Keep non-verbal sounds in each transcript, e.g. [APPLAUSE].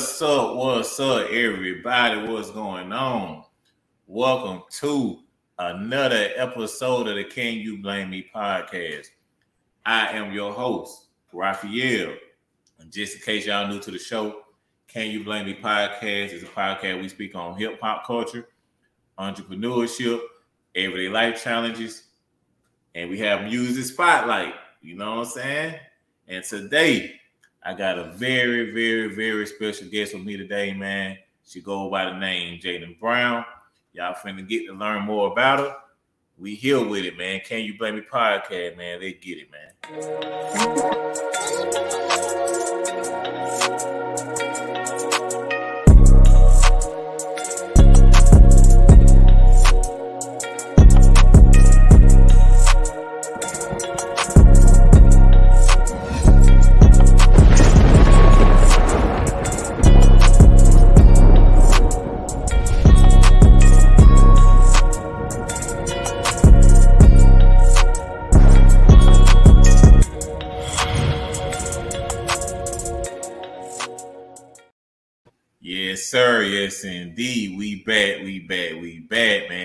What's up? What's up, everybody? What's going on? Welcome to another episode of the Can You Blame Me podcast. I am your host, Raphael. And just in case y'all new to the show, Can You Blame Me podcast is a podcast we speak on hip hop culture, entrepreneurship, everyday life challenges, and we have music spotlight. You know what I'm saying? And today, I got a very, very, very special guest with me today, man. She go by the name Jaden Brown. Y'all finna get to learn more about her. We here with it, man. Can you blame me podcast, man? They get it, man.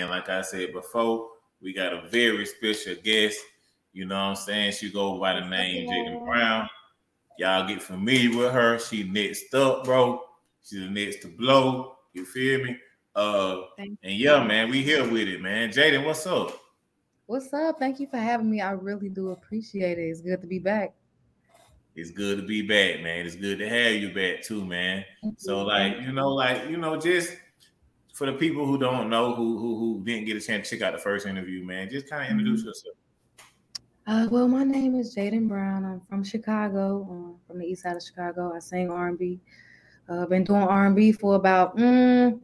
Man. Like I said before, we got a very special guest. You know what I'm saying? She go by the name Jaden Brown. Y'all get familiar with her. She next up, bro. She's the next to blow. You feel me? Uh, and yeah, man, we here with it, man. Jaden, what's up? What's up? Thank you for having me. I really do appreciate it. It's good to be back it's good to be back, man. It's good to have you back too, man. So like, you know, like, you know, just for the people who don't know who who who didn't get a chance to check out the first interview, man, just kind of introduce mm-hmm. yourself. Uh, well, my name is Jaden Brown. I'm from Chicago, uh, from the east side of Chicago. I sing R&B. I've uh, been doing R&B for about, mm,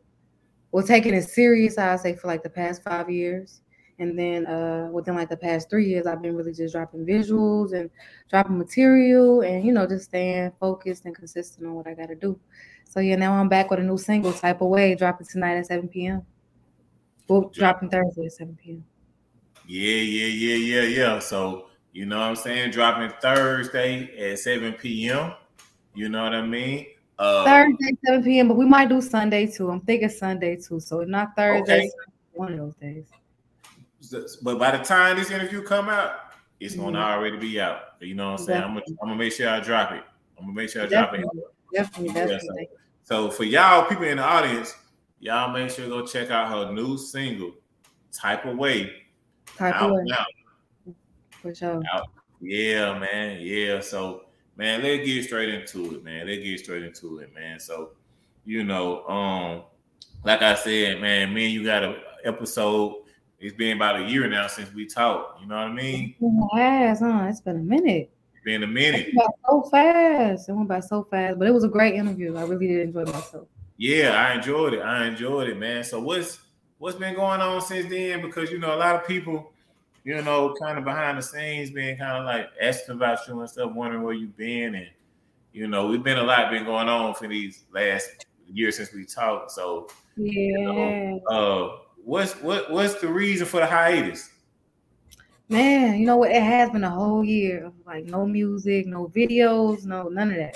well, taking it serious, I'd say for like the past five years. And then uh, within like the past three years, I've been really just dropping visuals and dropping material and, you know, just staying focused and consistent on what I got to do. So, yeah, now I'm back with a new single, Type of Way, dropping tonight at 7 p.m. Well, dropping Thursday at 7 p.m. Yeah, yeah, yeah, yeah, yeah. So, you know what I'm saying? Dropping Thursday at 7 p.m. You know what I mean? Uh, Thursday, 7 p.m., but we might do Sunday too. I'm thinking Sunday too. So, not Thursday, okay. one of those days but by the time this interview come out, it's mm-hmm. gonna already be out. You know what I'm saying? I'm gonna, I'm gonna make sure I drop it. I'm gonna make sure I definitely, drop it. Definitely, definitely. So, for y'all people in the audience, y'all make sure to go check out her new single, "Type of Way." Type out of Way. For sure. Out. Yeah, man. Yeah. So, man, let's get straight into it, man. Let's get straight into it, man. So, you know, um, like I said, man, me and you got a episode it's been about a year now since we talked. You know what I mean? Yes, huh? It's been a minute. Been a minute. It went so fast. It went by so fast, but it was a great interview. I really did enjoy myself. Yeah, I enjoyed it. I enjoyed it, man. So what's what's been going on since then? Because you know, a lot of people, you know, kind of behind the scenes, being kind of like asking about you and stuff, wondering where you've been, and you know, we've been a lot been going on for these last years since we talked. So yeah, you know, uh, what's what what's the reason for the hiatus? Man, you know what? It has been a whole year of like no music, no videos, no none of that.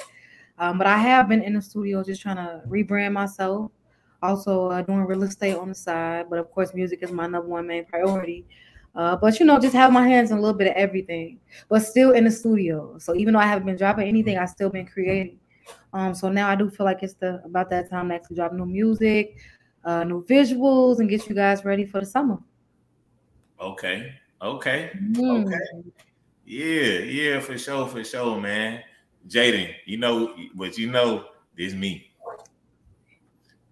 Um, but I have been in the studio just trying to rebrand myself. Also uh, doing real estate on the side, but of course, music is my number one main priority. Uh, but you know, just have my hands in a little bit of everything, but still in the studio. So even though I haven't been dropping anything, I still been creating. Um, so now I do feel like it's the about that time next to actually drop new music, uh, new visuals and get you guys ready for the summer. Okay. Okay. Mm. Okay. Yeah, yeah, for sure, for sure, man. Jaden, you know, but you know, this me.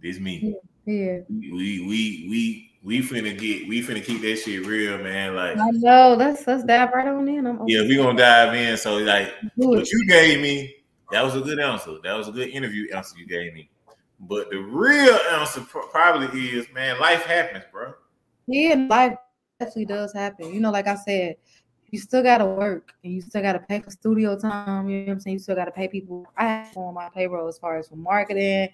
This me. Yeah. We we we we finna get we finna keep that shit real, man. Like I know, let's let's dive right on in. I'm yeah, we gonna dive in. So like what you gave me, that was a good answer. That was a good interview answer you gave me. But the real answer probably is, man, life happens, bro. Yeah, life actually does happen. You know, like I said, you still gotta work and you still gotta pay for studio time. You know what I'm saying? You still gotta pay people. I have on my payroll as far as for marketing,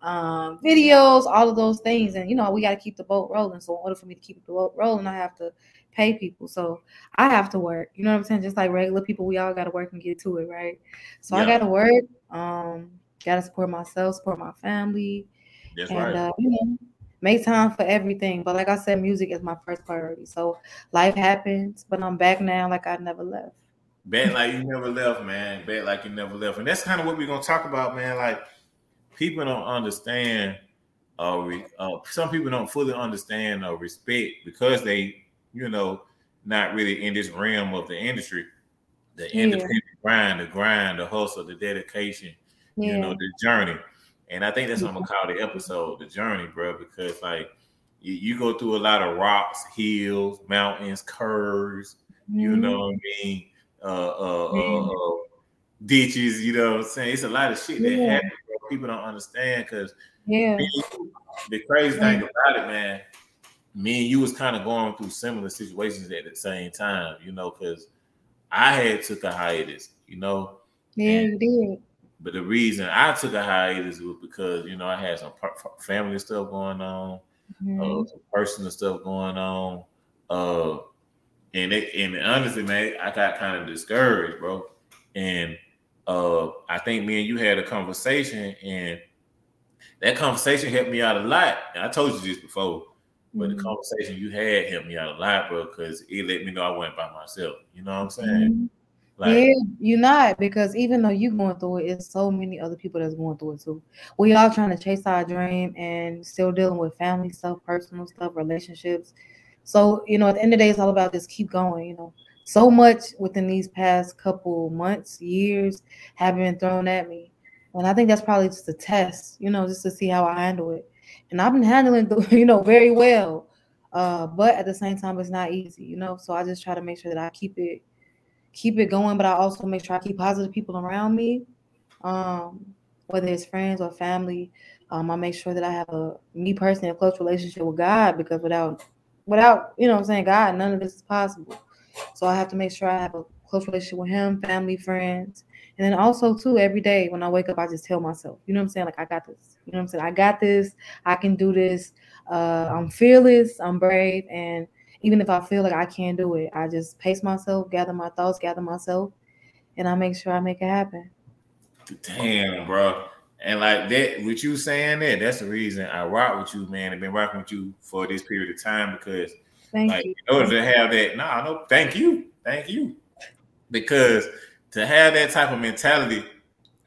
um, videos, all of those things. And you know, we gotta keep the boat rolling. So in order for me to keep the boat rolling, I have to pay people. So I have to work. You know what I'm saying? Just like regular people, we all gotta work and get to it, right? So yeah. I gotta work. Um, gotta support myself, support my family. That's and right. uh, you know, make time for everything. But like I said, music is my first priority. So life happens, but I'm back now like I never left. Bet like you never left, man. Bet like you never left. And that's kind of what we're gonna talk about, man. Like people don't understand uh, re- uh some people don't fully understand or respect because they, you know, not really in this realm of the industry, the Yeah. independent grind, the grind, the hustle, the dedication, you know, the journey. And I think that's what I'm gonna call the episode, the journey, bro, because like you, you go through a lot of rocks, hills, mountains, curves, you Mhm. know what I mean? Uh, uh, uh, Mhm. uh, ditches, you know what I'm saying? It's a lot of shit that Yeah. happens, bro. People don't understand because Yeah. the crazy thing Mhm. about it, man, me and you was kind of going through similar situations at the same time, you know, because I had took a hiatus, you know, Yeah, you did. But the reason I took a hiatus was because you know I had some family stuff going on, uh, Mhm. some personal stuff going on, uh, and it, and honestly, man, I got kind of discouraged, bro. And uh, I think me and you had a conversation, and that conversation helped me out a lot. And I told you this before, but the Mhm. conversation you had helped me out a lot, bro, because it let me know I wasn't by myself. You know what I'm saying? Mhm. Like, yeah, you're not because even though you're going through it, it's so many other people that's going through it too. We all trying to chase our dream and still dealing with family stuff, personal stuff, relationships. So you know, at the end of the day, it's all about just keep going. You know, so much within these past couple months, years have been thrown at me, and I think that's probably just a test. You know, just to see how I handle it, and I've been handling, the, [LAUGHS] you know, very well. Uh, but at the same time, it's not easy. You know, so I just try to make sure that I keep it keep it going, but I also make sure I keep positive people around me, um, whether it's friends or family. Um, I make sure that I have a me personally a close relationship with God because without without you know I'm saying God, none of this is possible. So I have to make sure I have a close relationship with Him, family, friends, and then also too every day when I wake up, I just tell myself, you know what I'm saying, like I got this. You know what I'm saying, I got this. I can do this. Uh, I'm fearless. I'm brave, and even if I feel like I can't do it, I just pace myself, gather my thoughts, gather myself, and I make sure I make it happen. Damn, bro. And like that, with you saying that, that's the reason I rock with you, man. I've been rocking with you for this period of time because, Thank like, you. in order to have that, nah, no, thank you, thank you, because to have that type of mentality,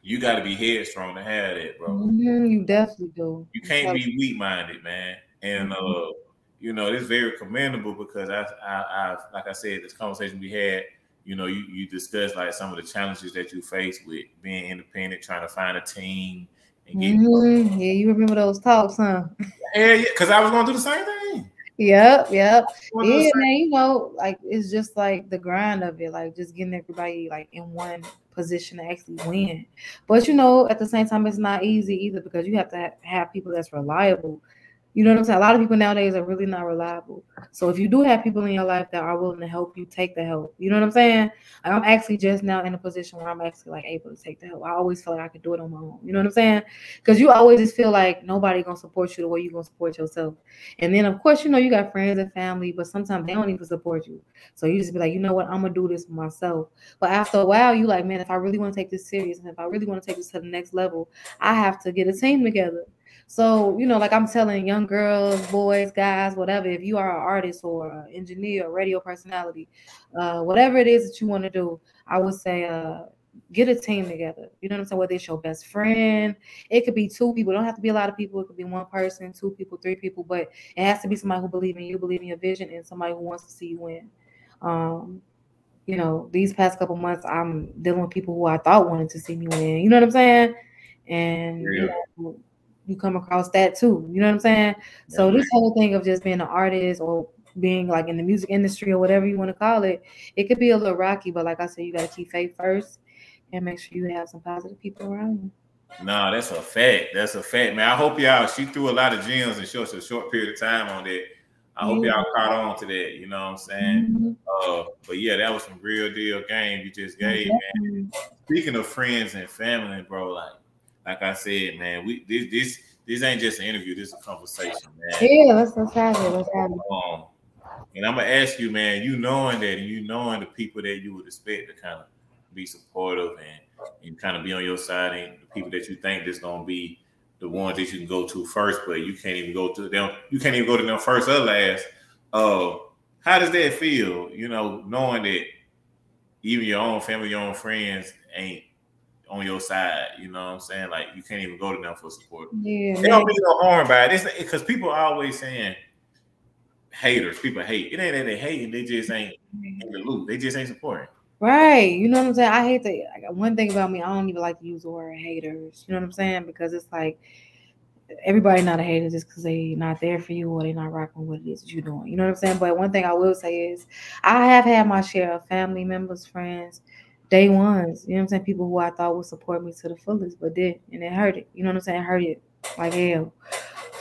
you got to be headstrong to have that, bro. Mhm, you definitely do. You can't be weak minded, man. And uh, you know, it's very commendable because I, I, I, like I said, this conversation we had, you know, you you discussed like some of the challenges that you face with being independent, trying to find a team and get. Mhm, Yeah, you remember those talks, huh? Yeah, yeah, because I was going to do the same thing. Yep, yep. Gonna do the Yeah, man, you know, like it's just like the grind of it, like just getting everybody like in one position to actually win. But you know, at the same time, it's not easy either because you have to ha- have people that's reliable. You know what I'm saying? A lot of people nowadays are really not reliable. So if you do have people in your life that are willing to help you, take the help. You know what I'm saying? Like, I'm actually just now in a position where I'm actually like able to take the help. I always feel like I could do it on my own. You know what I'm saying? Because you always just feel like nobody gonna support you the way you gonna support yourself. And then of course, you know, you got friends and family, but sometimes they don't even support you. So you just be like, you know what, I'm gonna do this for myself. But after a while, you like, man, if I really want to take this serious and if I really want to take this to the next level, I have to get a team together. So, you know, like I'm telling young girls, boys, guys, whatever, if you are an artist or an engineer or radio personality, uh, whatever it is that you want to do, I would say uh get a team together. You know what I'm saying? Whether it's your best friend, it could be two people. It don't have to be a lot of people. It could be one person, two people, three people, but it has to be somebody who believes in you, believe in your vision, and somebody who wants to see you win. Um, you know, these past couple months, I'm dealing with people who I thought wanted to see me win. You know what I'm saying? And you, know, you come across that too. You know what I'm saying? So this whole thing of just being an artist or being like in the music industry or whatever you want to call it, it could be a little rocky. But like I said, you got to keep faith first and make sure you have some positive people around you. No, that's a fact. That's a fact, man. I hope y'all. She threw a lot of gems in short, a short period of time on that. I hope y'all caught on to that. You know what I'm saying? Mm-hmm. Uh, but yeah, that was some real deal game you just gave, man. Speaking of friends and family, bro, like like I said, man, we this this this ain't just an interview. This is a conversation, man. Yeah, let's let's have it. Let's have it. Um, and I'm gonna ask you, man. You knowing that, and you knowing the people that you would expect to kind of be supportive and, and kind of be on your side and the people that you think that's gonna be the ones that you can go to first, but you can't even go to them. You can't even go to them first or last. Uh, how does that feel? You know, knowing that even your own family, your own friends ain't on your side. You know what I'm saying? Like you can't even go to them for support. Yeah, they don't be no harm by it. because people are always saying haters. People hate. It ain't that they hate. They just ain't mm-hmm. in the loop. They just ain't supporting. Right. You know what I'm saying? I hate that. Like, one thing about me, I don't even like to use the word haters. You know what I'm saying? Because it's like everybody not a hater just because they not there for you or they not rocking what it is that you're doing. You know what I'm saying? But one thing I will say is I have had my share of family members, friends, day ones. You know what I'm saying? People who I thought would support me to the fullest, but did and it hurt it. You know what I'm saying? It hurt it like hell.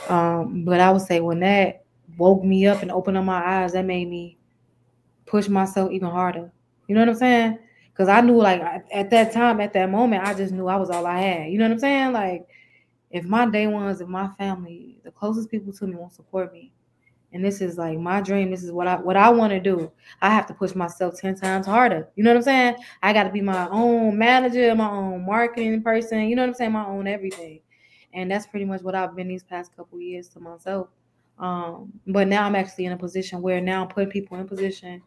Um, but I would say when that woke me up and opened up my eyes, that made me push myself even harder. You know what I'm saying? Because I knew, like, at that time, at that moment, I just knew I was all I had. You know what I'm saying? Like, if my day ones, if my family, the closest people to me won't support me, and this is like my dream, this is what I what I want to do. I have to push myself 10 times harder. You know what I'm saying? I got to be my own manager, my own marketing person, you know what I'm saying? My own everything. And that's pretty much what I've been these past couple years to myself. Um, but now I'm actually in a position where now I'm putting people in position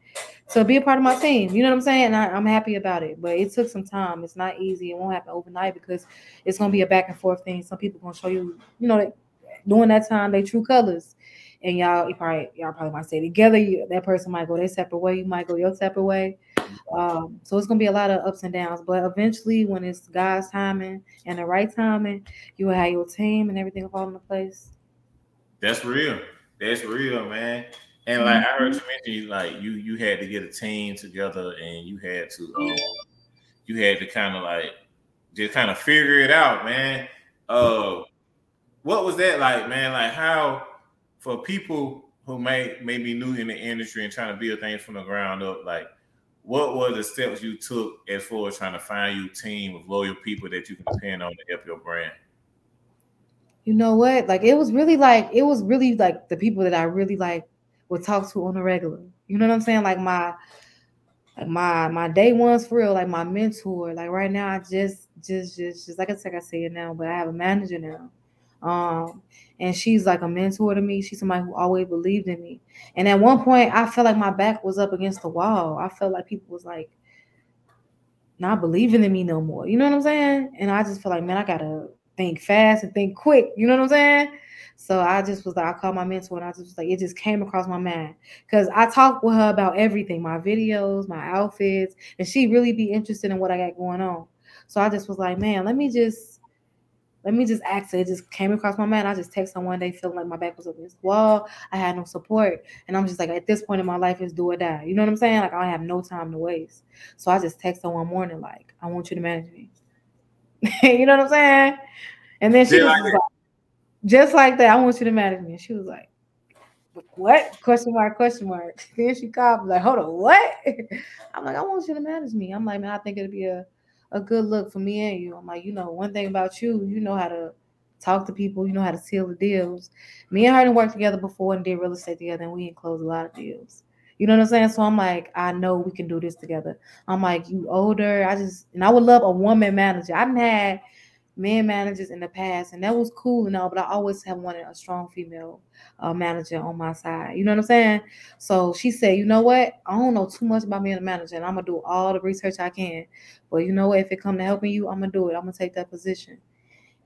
to be a part of my team. You know what I'm saying? I, am happy about it, but it took some time. It's not easy. It won't happen overnight because it's gonna be a back and forth thing. Some people gonna show you, you know, during that time they true colors, and y'all you probably y'all probably might stay together. You, that person might go their separate way. You might go your separate way. Um, so it's gonna be a lot of ups and downs. But eventually, when it's God's timing and the right timing, you will have your team and everything will fall into place. That's real. That's real, man. And like I heard you mm-hmm. mention, like you you had to get a team together, and you had to um, you had to kind of like just kind of figure it out, man. Uh, what was that like, man? Like how for people who may may be new in the industry and trying to build things from the ground up, like what were the steps you took as far as trying to find you a team of loyal people that you can depend on to help your brand? you know what? Like it was really like it was really like the people that I really like would talk to on a regular. You know what I'm saying? Like my like my my day ones for real, like my mentor. Like right now, I just just just just like I said, I say it now, but I have a manager now. Um, and she's like a mentor to me. She's somebody who always believed in me. And at one point, I felt like my back was up against the wall. I felt like people was like not believing in me no more. You know what I'm saying? And I just felt like, man, I gotta think fast and think quick. You know what I'm saying? So I just was like, I called my mentor and I just was like, it just came across my mind. Cause I talked with her about everything, my videos, my outfits, and she really be interested in what I got going on. So I just was like, man, let me just let me just ask her. It just came across my mind. I just texted her one day feeling like my back was against the wall. I had no support. And I'm just like, at this point in my life, it's do or die. You know what I'm saying? Like I have no time to waste. So I just texted her one morning, like, I want you to manage me. [LAUGHS] you know what I'm saying? And then she was like, just like that, I want you to manage me. And she was like, what? Question mark, question mark. [LAUGHS] Then she called me like, hold on, what? [LAUGHS] I'm like, I want you to manage me. I'm like, man, I think it'd be a, a good look for me and you. I'm like, you know, one thing about you, you know how to talk to people, you know how to seal the deals. Me and her didn't work together before and did real estate together, and we didn't close a lot of deals. You know what I'm saying? So I'm like, I know we can do this together. I'm like, you older. I just and I would love a woman manager. I have had men managers in the past, and that was cool and all, but I always have wanted a strong female uh, manager on my side. You know what I'm saying? So she said, you know what? I don't know too much about being a manager, and I'm gonna do all the research I can. But you know what? If it come to helping you, I'm gonna do it. I'm gonna take that position.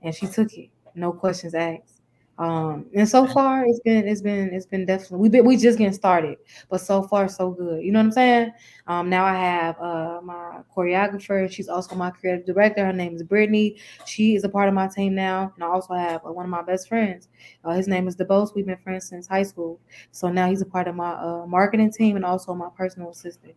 And she took it, no questions asked. Um, and so far it's been it's been it's been definitely We've been we just getting started, but so far so good. You know what I'm saying? Um, now I have uh my choreographer, she's also my creative director. Her name is Brittany. She is a part of my team now, and I also have uh, one of my best friends. Uh, his name is DeBose. We've been friends since high school, so now he's a part of my uh, marketing team and also my personal assistant.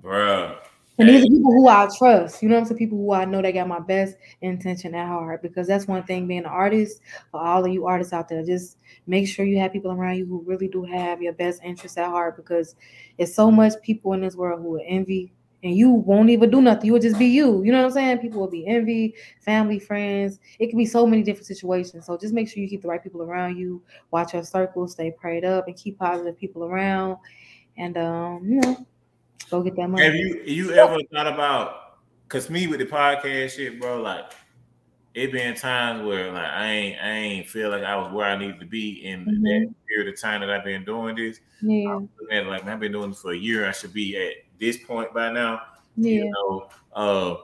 Bruh, and these are people who I trust. You know I'm saying? People who I know they got my best intention at heart. Because that's one thing being an artist, for all of you artists out there, just make sure you have people around you who really do have your best interests at heart. Because it's so much people in this world who will envy and you won't even do nothing. You will just be you. You know what I'm saying? People will be envy, family, friends. It can be so many different situations. So just make sure you keep the right people around you. Watch your circle, stay prayed up, and keep positive people around. And um, you know, Go get that money. Have you you ever thought about? Cause me with the podcast shit, bro, like it been times where like I ain't I ain't feel like I was where I needed to be in mm-hmm. that period of time that I've been doing this. Yeah. Like man, I've been doing this for a year. I should be at this point by now. Yeah. You know, uh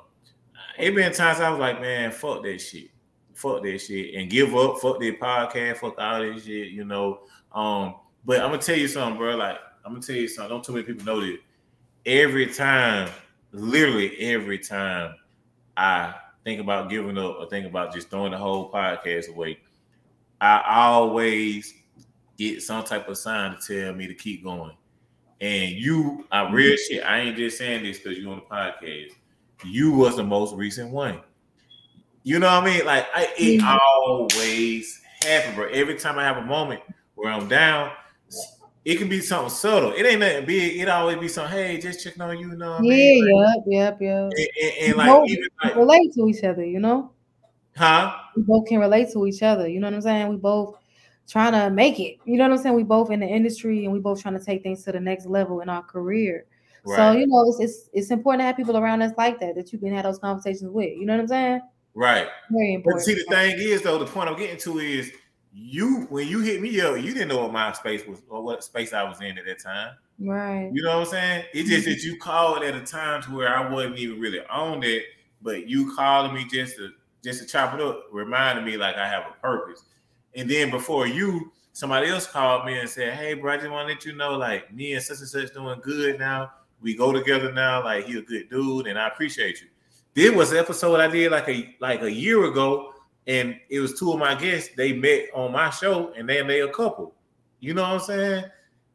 it been times I was like, man, fuck that shit. Fuck that shit and give up, fuck that podcast, fuck all this shit, you know. Um, but I'm gonna tell you something, bro. Like, I'm gonna tell you something. Don't too many people know this. Every time, literally every time I think about giving up or think about just throwing the whole podcast away, I always get some type of sign to tell me to keep going. And you, I real shit. I ain't just saying this because you on the podcast. You was the most recent one. You know what I mean? Like I, it always happens, bro. Every time I have a moment where I'm down, it can be something subtle. It ain't nothing big. It always be something. Hey, just checking on you. Know yeah, I mean? yep, yep, yep. And, and, and like, both even like, relate to each other. You know, huh? We both can relate to each other. You know what I'm saying? We both trying to make it. You know what I'm saying? We both in the industry, and we both trying to take things to the next level in our career. Right. So you know, it's, it's it's important to have people around us like that that you can have those conversations with. You know what I'm saying? Right. Very important. But see, the thing is, though, the point I'm getting to is you when you hit me up, you didn't know what my space was or what space I was in at that time. Right. You know what I'm saying? It's just mm-hmm. that you called at a time to where I wasn't even really on it, but you calling me just to just to chop it up, reminded me like I have a purpose. And then before you, somebody else called me and said, Hey, bro, I just want to let you know, like me and such and such doing good now. We go together now, like he a good dude, and I appreciate you. This was an episode I did like a like a year ago and it was two of my guests. They met on my show, and then they a couple. You know what I'm saying?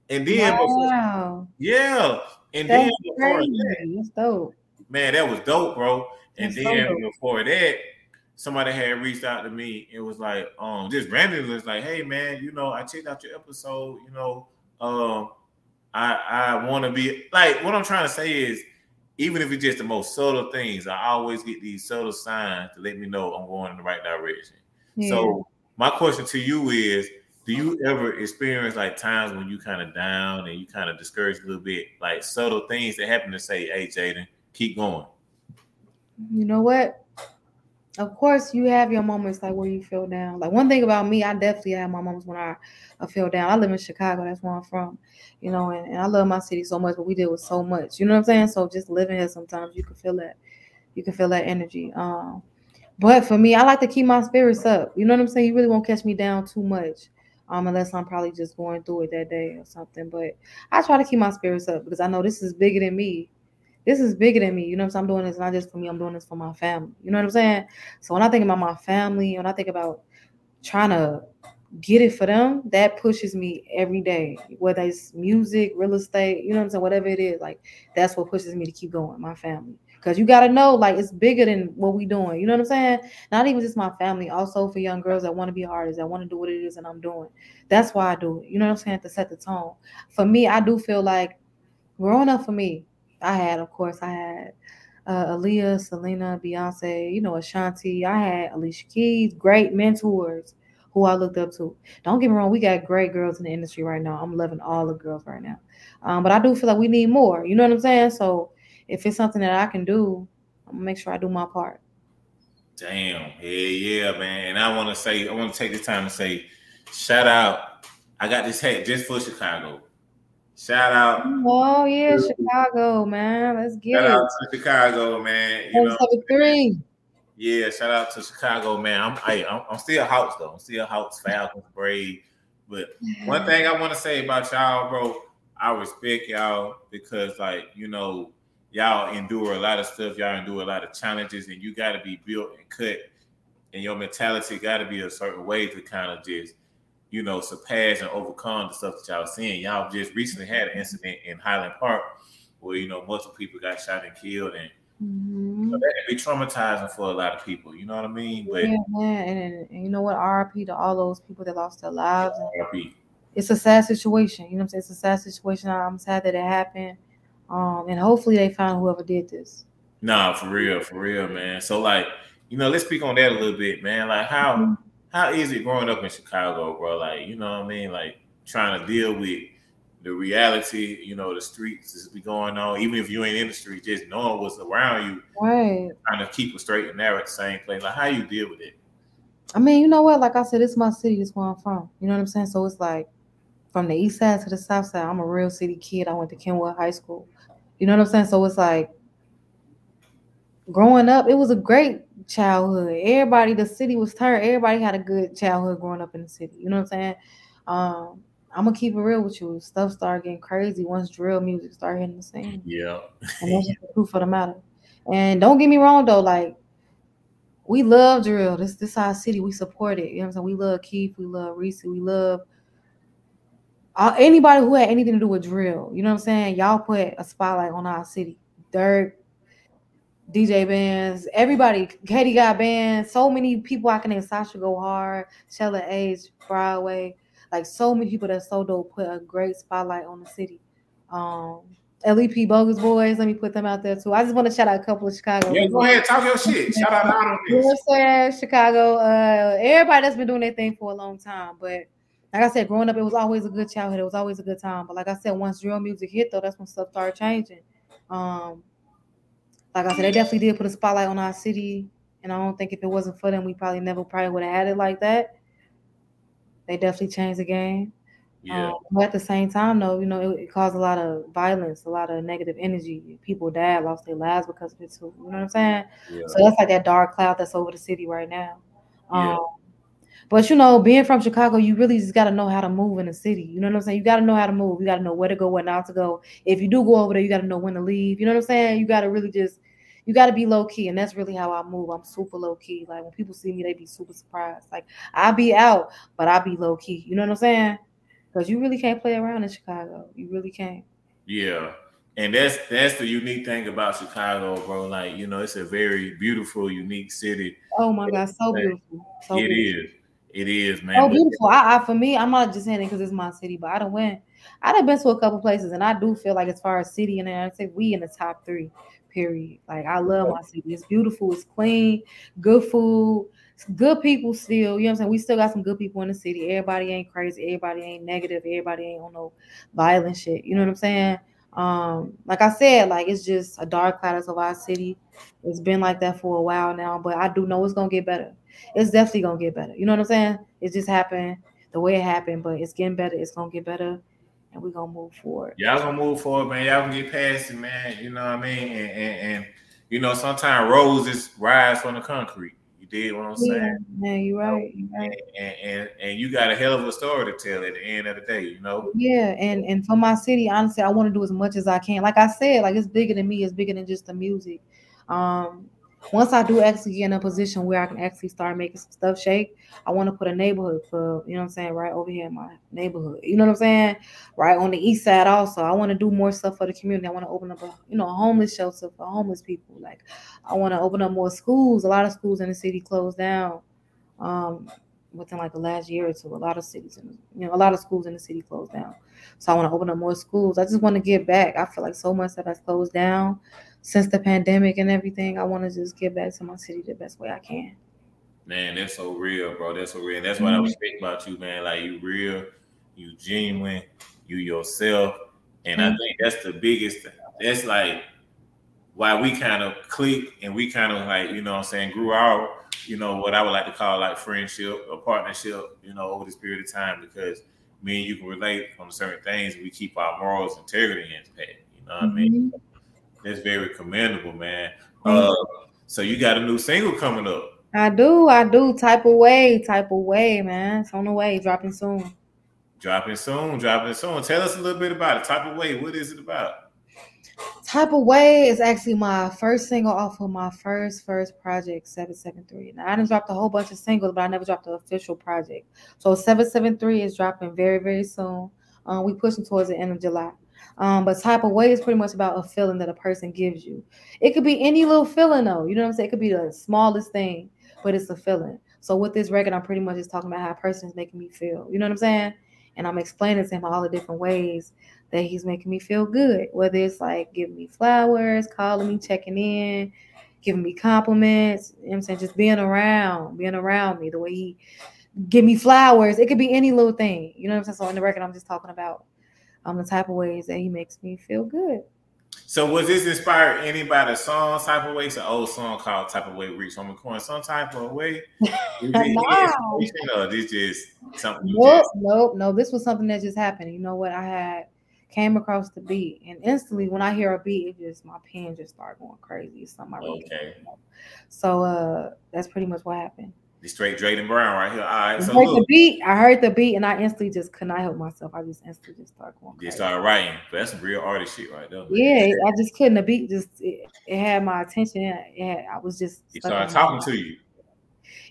And then, wow. before, yeah, and That's then before crazy. that, That's dope. Man, that was dope, bro. And That's then so before that, somebody had reached out to me. It was like, um, just randomly was like, hey man, you know, I checked out your episode. You know, um, I I want to be like what I'm trying to say is even if it's just the most subtle things, I always get these subtle signs to let me know I'm going in the right direction. Yeah. So my question to you is, do you ever experience like times when you kind of down and you kind of discouraged a little bit, like subtle things that happen to say, hey Jaden, keep going? You know what? Of course, you have your moments like where you feel down. Like one thing about me, I definitely have my moments when I, I feel down. I live in Chicago, that's where I'm from you know, and, and I love my city so much, but we deal with so much, you know what I'm saying? So just living here sometimes you can feel that, you can feel that energy. Um, but for me, I like to keep my spirits up. You know what I'm saying? You really won't catch me down too much. Um, unless I'm probably just going through it that day or something. But I try to keep my spirits up because I know this is bigger than me. This is bigger than me. You know what I'm saying? I'm doing this not just for me, I'm doing this for my family. You know what I'm saying? So when I think about my family, when I think about trying to get it for them, that pushes me every day. Whether it's music, real estate, you know what I'm saying, whatever it is, like that's what pushes me to keep going. My family, because you got to know, like it's bigger than what we doing. You know what I'm saying? Not even just my family, also for young girls that want to be artists, that want to do what it is and I'm doing. That's why I do it. You know what I'm saying? To set the tone. For me, I do feel like growing up for me, I had, of course, I had uh, Aaliyah, Selena, Beyonce, you know, Ashanti. I had Alicia Keys, great mentors who I looked up to. Don't get me wrong, we got great girls in the industry right now. I'm loving all the girls right now. Um, but I do feel like we need more. You know what I'm saying? So if it's something that I can do, I'm gonna make sure I do my part. Damn, yeah, yeah, man. And I want to say, I want to take this time to say, shout out. I got this hat just for Chicago. Shout out. Oh yeah, Chicago, man. Let's get shout it. out to Chicago, man. You know, three. Yeah, shout out to Chicago, man. I'm I, am i am still Hawks though. I'm still a Hawks, Falcons, Brave. But one thing I want to say about y'all, bro, I respect y'all because, like, you know, y'all endure a lot of stuff. Y'all endure a lot of challenges, and you got to be built and cut. And your mentality got to be a certain way to kind of just, you know, surpass and overcome the stuff that y'all seeing. Y'all just recently had an incident in Highland Park where you know multiple people got shot and killed, and Mm-hmm. So that can be traumatizing for a lot of people. You know what I mean? But yeah, man. And, and, you know what? RP to all those people that lost their lives. RP. It's a sad situation. You know what I'm saying? It's a sad situation. I'm sad that it happened. Um, and hopefully they find whoever did this. Nah, for real, for real, man. So like, you know, let's speak on that a little bit, man. Like how mm-hmm. How is it growing up in Chicago, bro? Like, you know what I mean? Like trying to deal with the reality, you know, the streets is be going on. Even if you ain't in the street, just knowing what's around you, right? Trying to keep it straight and narrow at the same place. Like how you deal with it. I mean, you know what? Like I said, it's my city. This where I'm from. You know what I'm saying? So it's like from the east side to the south side. I'm a real city kid. I went to Kenwood High School. You know what I'm saying? So it's like growing up, it was a great childhood. Everybody, the city was turned. Everybody had a good childhood growing up in the city. You know what I'm saying? Um, I'm gonna keep it real with you. Stuff started getting crazy once drill music started hitting the scene. Yeah, and that's the proof of the matter. And don't get me wrong though, like we love drill. This this our city. We support it. You know what I'm saying? We love Keef. We love Reese. We love uh, anybody who had anything to do with drill. You know what I'm saying? Y'all put a spotlight on our city. Dirk, DJ bands, everybody, Katie Got Bandz, so many people I can name Sasha Go Hard, Shella Age, Broadway, like so many people that so dope put a great spotlight on the city. Um LEP Bogus Boys, let me put them out there too. I just want to shout out a couple of Chicago. Yeah, go ahead, talk your shit. Shout out on this. You know what I'm saying? Chicago, uh, everybody that's been doing their thing for a long time. But like I said, growing up, it was always a good childhood. It was always a good time. But like I said, once drill music hit, though, that's when stuff started changing. Um, like I said, they definitely did put a spotlight on our city, and I don't think if it wasn't for them, we probably never probably would have had it like that. They definitely changed the game. Yeah. Um, but at the same time, though, you know, it, it, caused a lot of violence, a lot of negative energy. People died, lost their lives because of it too. You know what I'm saying? Yeah. So that's like that dark cloud that's over the city right now. Um, but you know, being from Chicago, you really just got to know how to move in the city. You know what I'm saying? You got to know how to move. You got to know where to go, where not to go. If you do go over there, you got to know when to leave. You know what I'm saying? You got to really just, you got to be low key, and that's really how I move. I'm super low key. Like when people see me, they be super surprised. Like I be out, but I be low key. You know what I'm saying? Because you really can't play around in Chicago. You really can't. Yeah. And that's that's the unique thing about Chicago, bro. Like, you know, it's a very beautiful, unique city. Oh my God, so beautiful. So it beautiful. is. It is, man. Oh, beautiful. I, I for me, I'm not just saying it because it's my city, but I don't win. I have been to a couple places, and I do feel like as far as city and I say we in the top three. Period. Like I love my city. It's beautiful. It's clean. Good food. Good people still. You know what I'm saying? We still got some good people in the city. Everybody ain't crazy. Everybody ain't negative. Everybody ain't on no violent shit. You know what I'm saying? Um, like I said, like it's just a dark cloud of our city. It's been like that for a while now, but I do know it's gonna get better it's definitely gonna get better. You know what I'm saying? It just happened the way it happened, but it's getting better. It's gonna get better, and we're gonna move forward. Y'all gonna move forward, man. Y'all gonna get past it, man. You know what I mean? And and, and you know, sometimes roses rise from the concrete. You did what I'm saying? Yeah, you're right. You're right. And, and, and you got a hell of a story to tell at the end of the day, you know. Yeah, and and for my city, honestly, I want to do as much as I can. Like I said, like it's bigger than me. It's bigger than just the music. Um, once I do actually get in a position where I can actually start making some stuff shake, I want to put a neighborhood club, you know what I'm saying, right over here in my neighborhood. You know what I'm saying? Right on the east side also. I want to do more stuff for the community. I want to open up a, you know, a homeless shelter for homeless people. Like I want to open up more schools. A lot of schools in the city closed down. Um, within like the last year or two, a lot of cities and you know, a lot of schools in the city closed down. So I want to open up more schools. I just want to get back. I feel like so much that has closed down since the pandemic and everything, I want to just get back to my city the best way I can. Man, that's so real, bro. That's so real. And that's what mm-hmm. I was thinking about you, man. Like you real, you genuine, you yourself. And mm-hmm. I think that's the biggest that's like why we kind of click and we kind of like, you know what I'm saying, grew our, you know, what I would like to call like friendship or partnership, you know, over this period of time because me and you can relate on certain things. We keep our morals, integrity intact. You know what mm-hmm. I mean? Mm-hmm. That's very commendable, man. Uh, so you got a new single coming up. I do, I do. Type of way, type of way, man. It's on the way, dropping soon. Dropping soon, dropping soon. Tell us a little bit about it. Type of way, what is it about? Type of Way is actually my first single off of my first first project, 773. Now I didn't drop a whole bunch of singles, but I never dropped the official project. So 773 is dropping very, very soon. Um, we pushing towards the end of July. Um, but type of way is pretty much about a feeling that a person gives you. It could be any little feeling though. You know what I'm saying? It could be the smallest thing, but it's a feeling. So with this record, I'm pretty much just talking about how a person is making me feel. You know what I'm saying? And I'm explaining to him all the different ways that he's making me feel good. Whether it's like giving me flowers, calling me, checking in, giving me compliments. You know what I'm saying? Just being around, being around me, the way he give me flowers. It could be any little thing. You know what I'm saying? So in the record, I'm just talking about um the type of ways that he makes me feel good. So was this inspired any by the song type of way? It's an old song called Type of Way Rich Homie Quan, some type of way. [LAUGHS] Is or this just something nope, just... nope, no. This was something that just happened. You know what? I had came across the beat, and instantly when I hear a beat, it just my pen just started going crazy. It's something I really Okay. So uh that's pretty much what happened. The straight Drayden Brown right here. All right, I so heard the beat. I heard the beat, and I instantly just could not help myself. I just instantly just started going crazy. started writing. But that's some real artist shit right there. man. Yeah, I just couldn't. The beat just it, it had my attention. It had, I was just. He started talking to you.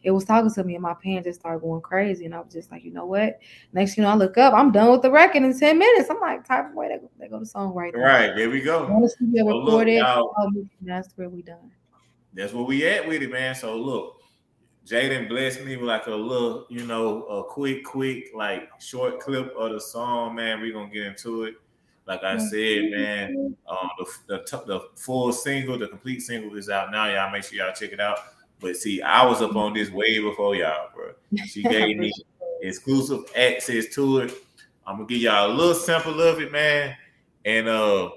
It was talking to me, and my pen just started going crazy. And I was just like, you know what? Next, thing you know, I look up. I'm done with the record in ten minutes. I'm like, type of way they go, the song right there. Right, there we go. On the studio Well, look, Oh, we master. We done. That's where we at with it, man. So look, Jaden blessed me with like a little, you know, a quick, quick, like short clip of the song, man. We're gonna get into it. Like I said, man, um, the, the the full single, the complete single is out now. Y'all make sure y'all check it out. But see, I was up on this way before y'all, bro. She [LAUGHS] gave me exclusive access to it. I'm gonna give y'all a little sample of it, man. And uh,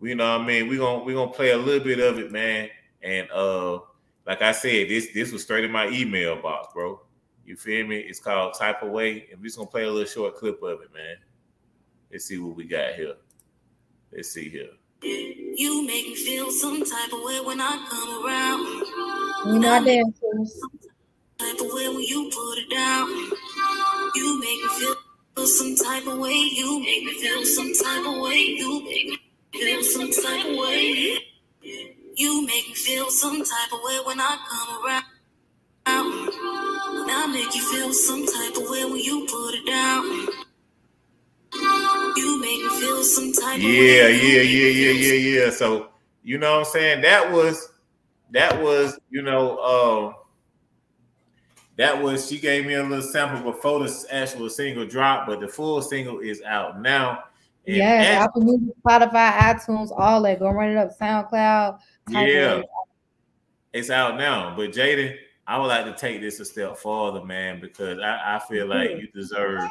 you know what I mean, we're gonna we're gonna play a little bit of it, man. And uh, like I said, this this was straight in my email box, bro. You feel me? It's called Type Away, and we're just gonna play a little short clip of it, man. Let's see what we got here. Let's see here. You make me feel some type of way when I come around. Know, I dancers. Type of way when you put it down. You make me feel some type of way. You make me feel some type of way. You make me feel some type of way. You make me feel some type of way when I come around. And I make you feel some type of way when you put it down. Yeah, yeah, yeah, yeah, yeah, yeah. So you know what I'm saying? That was that was, you know, um that was she gave me a little sample before the actual single drop, but the full single is out now. And Yes, as- Apple Music, Spotify, iTunes, all that. Go run it up. SoundCloud. Yeah. way. it's out now. But Jaden, I would like to take this a step further, man, because I, I feel like you deserve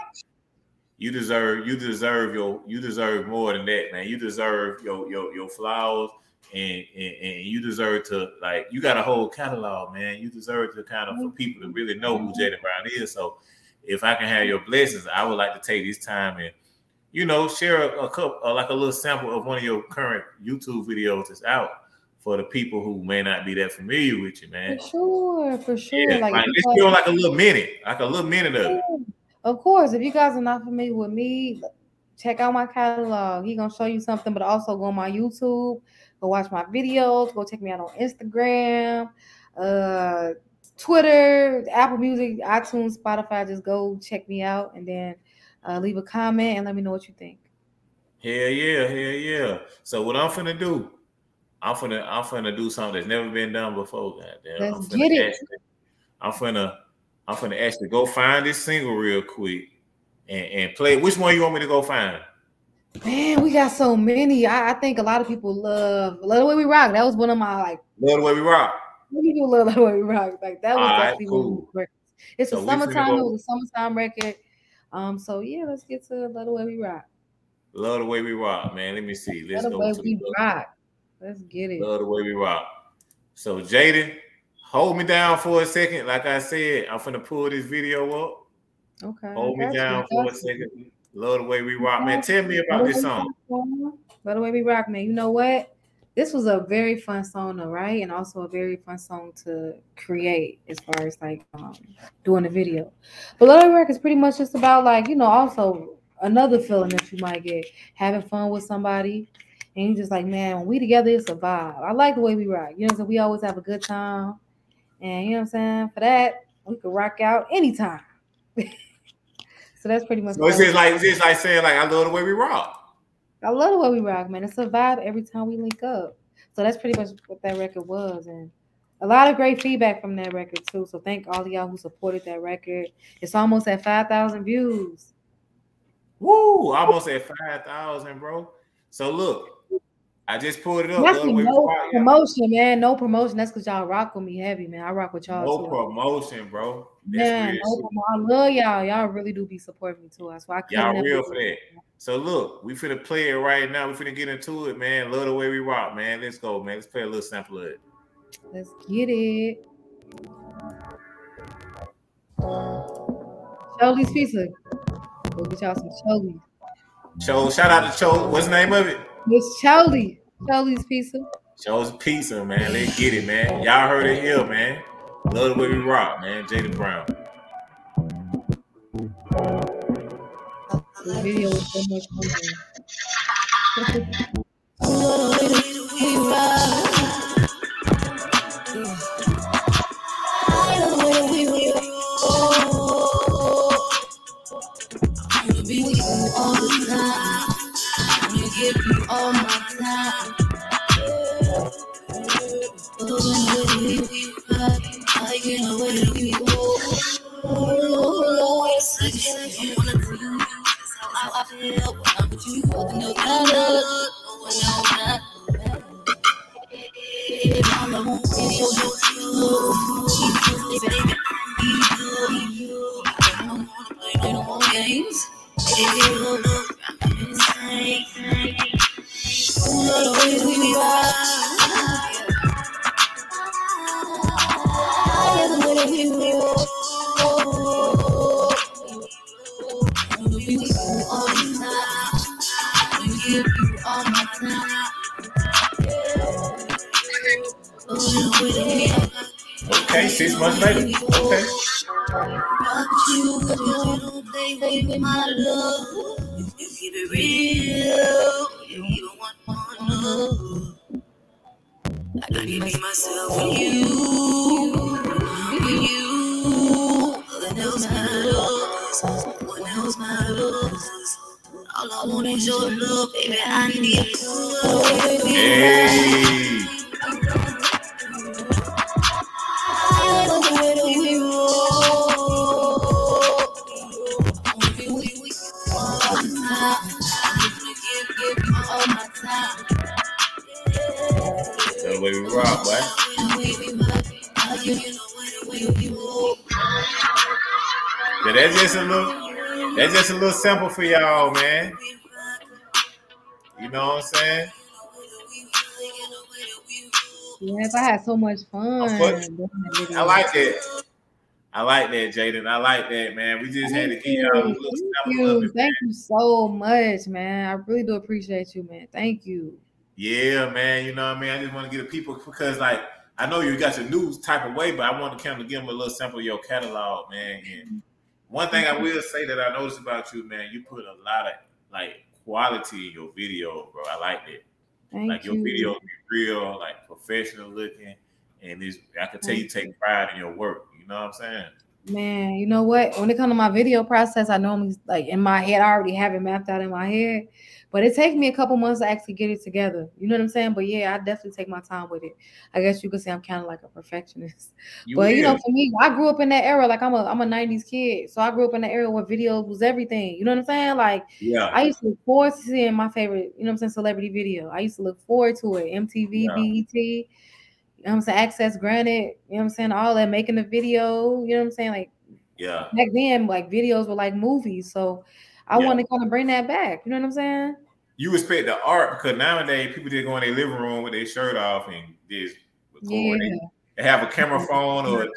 you deserve you deserve your you deserve more than that, man. You deserve your your your flowers and, and and you deserve to like you got a whole catalog, man. You deserve to kind of for people to really know who Jaden Brown is. So if I can have your blessings, I would like to take this time and you know share a, a couple uh, like a little sample of one of your current YouTube videos that's out for the people who may not be that familiar with you, man. For sure, for sure. Yeah, like, like, let's guys- like a little minute, like a little minute of it. Of course, if you guys are not familiar with me, check out my catalog. He gonna show you something, but also go on my YouTube, go watch my videos, go check me out on Instagram, uh, Twitter, Apple Music, iTunes, Spotify. Just go check me out and then uh, leave a comment and let me know what you think. Hell yeah, hell yeah. So what I'm finna do, I'm finna I'm finna do something that's never been done before. Goddamn. Let's I'm finna get it. I'm finna I'm finna actually go find this single real quick and, and play. Which one you want me to go find? Man, we got so many. I, I think a lot of people love love the way we rock. That was one of my like Love the way we rock. Many people love the way we rock. Like that was All definitely cool. It's So a summertime. go- It was a summertime record. Um. So yeah, let's get to love the way we rock. Love the way we rock, man. Let me see. Let's Love the way to we rock. Let's get it. Love the way we rock. So Jaden, hold me down for a second. Like I said, I'm gonna pull this video up. Okay. Hold me down for a second. Love the way we rock, man. Tell me about this song. Love the way we rock, man. You know what? This was a very fun song to write, and also a very fun song to create, as far as like um, doing the video. But Love the Way We Rock is pretty much just about like you know, also another feeling that you might get having fun with somebody, and you just like, man, when we together, it's a vibe. I like the way we rock. You know, so we always have a good time, and you know what I'm saying. For that, we could rock out anytime. [LAUGHS] so that's pretty much. So it's just like it's just like saying like I love the way we rock. I love the way we rock, man. It's a vibe every time we link up. So that's pretty much what that record was, and a lot of great feedback from that record too. So thank all of y'all who supported that record. It's almost at five thousand views. Woo! Almost at five thousand, bro. So look, I just pulled it up. That's no we rock, y'all. promotion, man. No promotion. That's because y'all rock with me heavy, man. I rock with y'all No too. promotion, bro. That's Man, no I love y'all. Y'all really do be supporting me too. That's why I Y'all real for that. So look, we finna play it right now. We finna get into it, man. Love the way we rock, man. Let's go, man. Let's play a little sample of it. Let's get it. Choli's Pizza. Go get y'all some Choli. Cho, shout out to Cho. What's the name of it? It's Choli. Choli's Pizza. Cho's Pizza, man. Let's get it, man. Y'all heard it here, man. Love the way we rock, man. Jaden Brown. The video was so much fun. Be with you all the time. I'm gonna give you all my time. Yeah, that's just a little that's just a little sample for y'all, man. You know what I'm saying? Yes, I had so much fun. Of course. doing that video. I like that. I like that, Jaden. I like that, man. We just had to Thank give you. a little Thank you. it. Thank you so much, man. I really do appreciate you, man. Thank you. Yeah, man. You know what I mean? I just want to get the people because, like, I know you got your news type of way, but I want to kind of give them a little sample of your catalog, man. And one thing I will say that I noticed about you, man, you put a lot of like quality in your video, bro. I like it. Thank like your you. videos be real, like professional looking, and this I can tell you take pride in your work. You know what I'm saying? Man, you know what? When it comes to my video process, I normally like in my head, I already have it mapped out in my head. But it takes me a couple months to actually get it together. You know what I'm saying? But yeah, I definitely take my time with it. I guess you could say I'm kind of like a perfectionist. [LAUGHS] You but you know, for me, I grew up in that era. Like I'm a I'm a 90s kid. So I grew up in that era where videos was everything. You know what I'm saying? Like yeah, I used to look forward to seeing my favorite, you know what I'm saying, celebrity video. I used to look forward to it. MTV, Yeah. BET, you know what I'm saying, access granted, you know what I'm saying, all that making the video, you know what I'm saying? Like yeah, back then, like videos were like movies. So I Yeah. want to kind of bring that back. You know what I'm saying? you respect the art because nowadays people just go in their living room with their shirt off and just Yeah. record. They, they have a camera [LAUGHS] phone or a with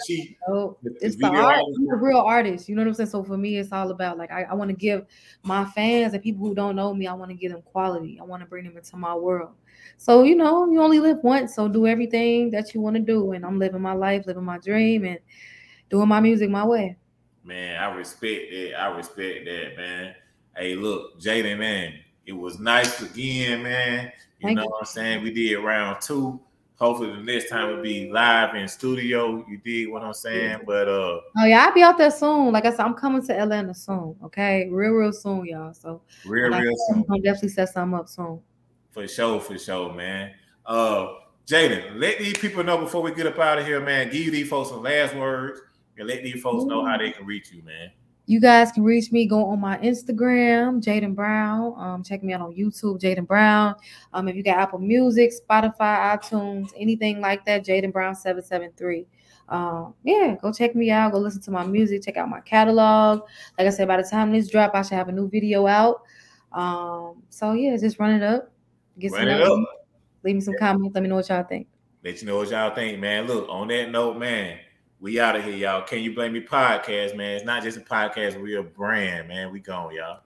the it's the art. I'm a real artist. You know what I'm saying? So for me, it's all about like I, I want to give my fans and people who don't know me, I want to give them quality. I want to bring them into my world. So you know, you only live once, so do everything that you want to do. And I'm living my life, living my dream, and doing my music my way. Man, I respect that. I respect that, man. Hey, look, Jaden, man, it was nice again, man. You Thank know you. what I'm saying? We did round two. Hopefully the next time we'll be live in studio. You did what I'm saying, but uh, Oh yeah, I'll be out there soon. Like I said, I'm coming to Atlanta soon. Okay, real, real soon, y'all. So real, like, real I'm soon. gonna definitely set something up soon. For sure, for sure, man. Uh, Jaden, let these people know before we get up out of here, man. Give these folks some last words and let these folks know how they can reach you, man. You guys can reach me. Go on my Instagram, Jaden Brown. Um, check me out on YouTube, Jaden Brown. Um, if you got Apple Music, Spotify, iTunes, anything like that, Jaden Brown seven seven three. Um, yeah, go check me out. Go listen to my music. Check out my catalog. Like I said, by the time this drop, I should have a new video out. Um, so yeah, just run it up. Get Run some it up. Leave me some comments. Let me know what y'all think. Let you know what y'all think, man. Look, on that note, man, we out of here, y'all. Can you blame me podcast, man? It's not just a podcast, we're a brand, man. We gone, y'all.